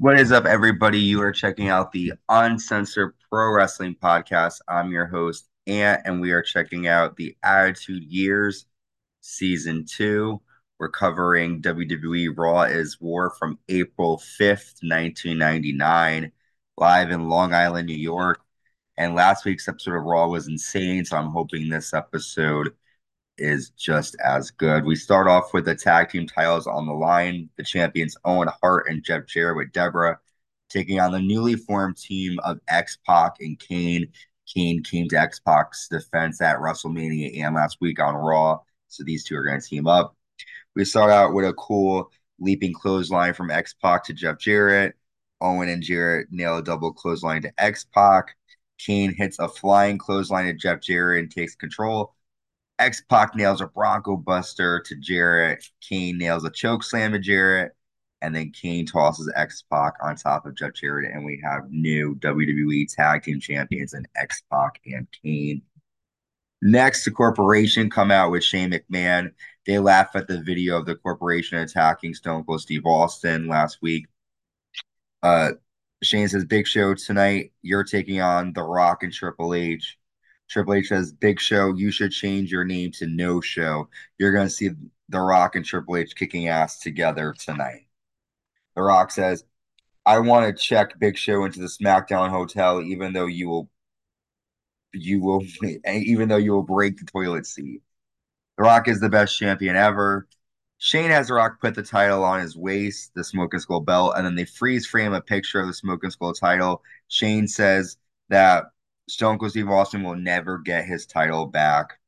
What is up, everybody? You are checking out the Uncensored Pro Wrestling Podcast. I'm your host, Ant, and we are checking out the Attitude Years Season 2. We're covering WWE Raw is War from April 5th, 1999, live in Long Island, New York. And last week's episode of Raw was insane, so I'm hoping this episode is just as good. We start off with the tag team titles on the line. The champions Owen Hart and Jeff Jarrett with Debra taking on the newly formed team of X Pac and Kane. Kane came to X Pac's defense at WrestleMania and last week on Raw. So these two are going to team up. We start out with a cool leaping clothesline from X Pac to Jeff Jarrett. Owen and Jarrett nail a double clothesline to X Pac. Kane hits a flying clothesline to Jeff Jarrett and takes control. X Pac nails a Bronco Buster to Jarrett. Kane nails a choke slam to Jarrett. And then Kane tosses X Pac on top of Jeff Jarrett. And we have new WWE Tag Team Champions and X Pac and Kane. Next, the corporation come out with Shane McMahon. They laugh at the video of the corporation attacking Stone Cold Steve Austin last week. Uh, Shane says, Big show tonight. You're taking on The Rock and Triple H. Triple H says, Big Show, you should change your name to No Show. You're going to see The Rock and Triple H kicking ass together tonight. The Rock says, I want to check Big Show into the SmackDown hotel, even though you will, you will, even though you will break the toilet seat. The Rock is the best champion ever. Shane has The Rock put the title on his waist, the Smoking Skull belt, and then they freeze frame a picture of the Smoking Skull title. Shane says that Stone Cold Steve Austin will never get his title back.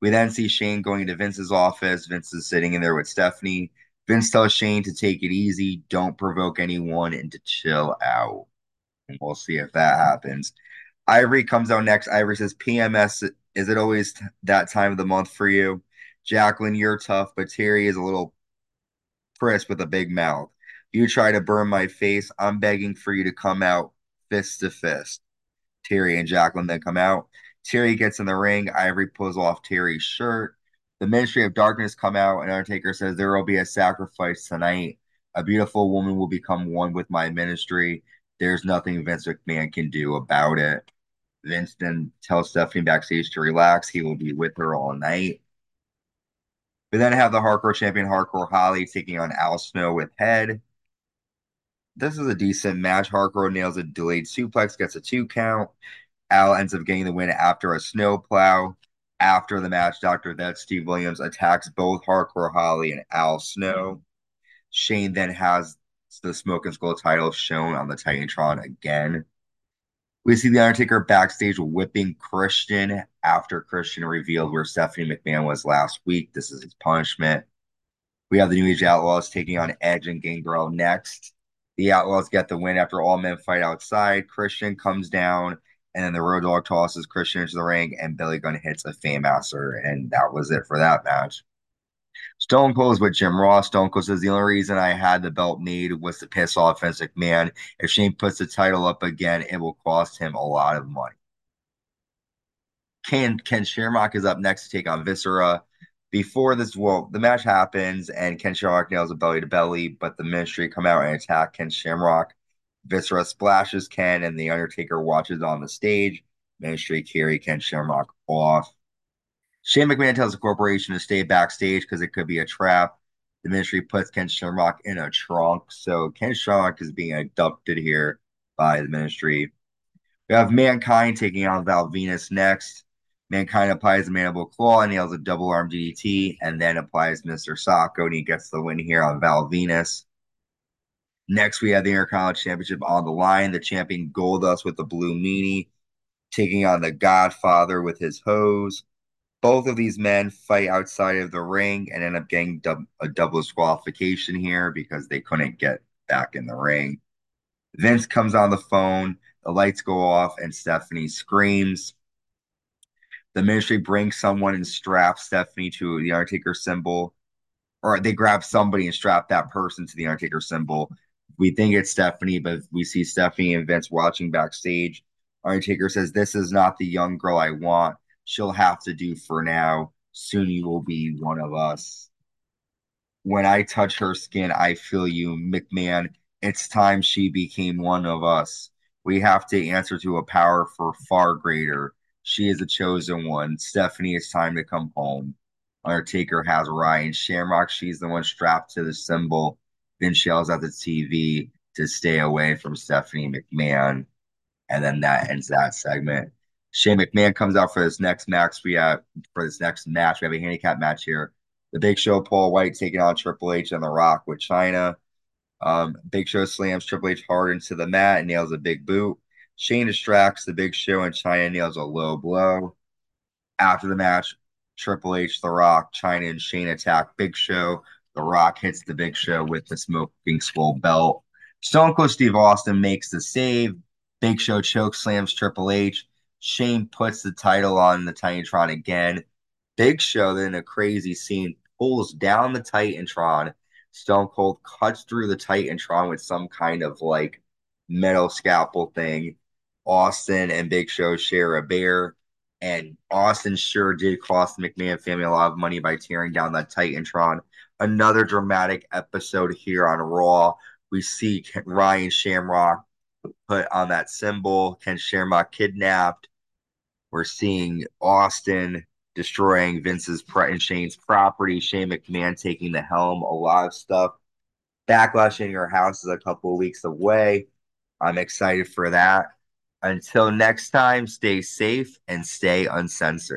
We then see Shane going into Vince's office. Vince is sitting in there with Stephanie. Vince tells Shane to take it easy, don't provoke anyone, and to chill out. And we'll see if that happens. Ivory comes out next. Ivory says, PMS, is it always that time of the month for you? Jacqueline, you're tough, but Terri is a little crisp with a big mouth. You try to burn my face. I'm begging for you to come out fist to fist. Terri and Jacqueline then come out. Terri gets in the ring. Ivory pulls off Terri's shirt. The Ministry of Darkness come out, and Undertaker says there will be a sacrifice tonight. A beautiful woman will become one with my ministry. There's nothing Vince McMahon can do about it. Vince then tells Stephanie backstage to relax. He will be with her all night. We then have the hardcore champion Hardcore Holly taking on Al Snow with Head. This is a decent match. Hardcore nails a delayed suplex, gets a two count. Al ends up getting the win after a snowplow. After the match, Dr. Death Steve Williams attacks both Hardcore Holly and Al Snow. Shane then has the Smoking Skull title shown on the Titantron again. We see The Undertaker backstage whipping Christian after Christian revealed where Stephanie McMahon was last week. This is his punishment. We have the New Age Outlaws taking on Edge and Gangrel next. The Outlaws get the win after all men fight outside. Christian comes down, and then the Road Dog tosses Christian into the ring, and Billy Gunn hits a Fameasser, and that was it for that match. Stone Cold is with Jim Ross. Stone Cold says the only reason I had the belt made was to piss off Vince McMahon. If Shane puts the title up again, it will cost him a lot of money. Ken Ken Shamrock is up next to take on Viscera before this, well, the match happens and Ken Shamrock nails a belly to belly, but the ministry come out and attack Ken Shamrock. Viscera splashes Ken, and the Undertaker watches on the stage. Ministry carry Ken Shamrock off. Shane McMahon tells the corporation to stay backstage because it could be a trap. The ministry puts Ken Shamrock in a trunk, so Ken Shamrock is being abducted here by the ministry. We have Mankind taking on Val Venis next. Mankind applies the mandible claw and nails a double arm DDT, and then applies Mr. Socko, and he gets the win here on Val Venis. Next, we have the Intercontinental Championship on the line. The champion Goldust with the blue meanie, taking on the Godfather with his hose. Both of these men fight outside of the ring and end up getting dub- a double disqualification here because they couldn't get back in the ring. Vince comes on the phone, the lights go off, and Stephanie screams. The ministry brings someone and straps Stephanie to the Undertaker symbol, or they grab somebody and strap that person to the Undertaker symbol. We think it's Stephanie, but we see Stephanie and Vince watching backstage. Undertaker says, This is not the young girl I want. She'll have to do for now. Soon you will be one of us. When I touch her skin, I feel you. McMahon It's time she became one of us. We have to answer to a power for far greater. She is the chosen one. Stephanie, it's time to come home. Undertaker has Ryan Shamrock. She's the one strapped to the symbol. Vince yells at the TV to stay away from Stephanie McMahon. And then that ends that segment. Shane McMahon comes out for this next match. We have for this next match. We have a handicap match here. The Big Show, Paul White taking on Triple H and The Rock with Chyna. Um, Big Show slams Triple H hard into the mat and nails a big boot. Shane distracts the Big Show and Chyna nails a low blow. After the match, Triple H, The Rock, Chyna, and Shane attack Big Show. The Rock hits the Big Show with the smoking skull belt. Stone Cold Steve Austin makes the save. Big Show choke slams Triple H. Shane puts the title on the Titantron again. Big Show then a crazy scene pulls down the Titantron. Stone Cold cuts through the Titantron with some kind of like metal scalpel thing. Austin and Big Show share a bear, and Austin sure did cost the McMahon family a lot of money by tearing down that Titantron. Another dramatic episode here on Raw. We see Ryan Shamrock put on that symbol. Ken Shamrock kidnapped. We're seeing Austin destroying Vince's and Shane's property. Shane McMahon taking the helm. A lot of stuff. Backlash in your house is a couple of weeks away. I'm excited for that. Until next time, stay safe and stay uncensored.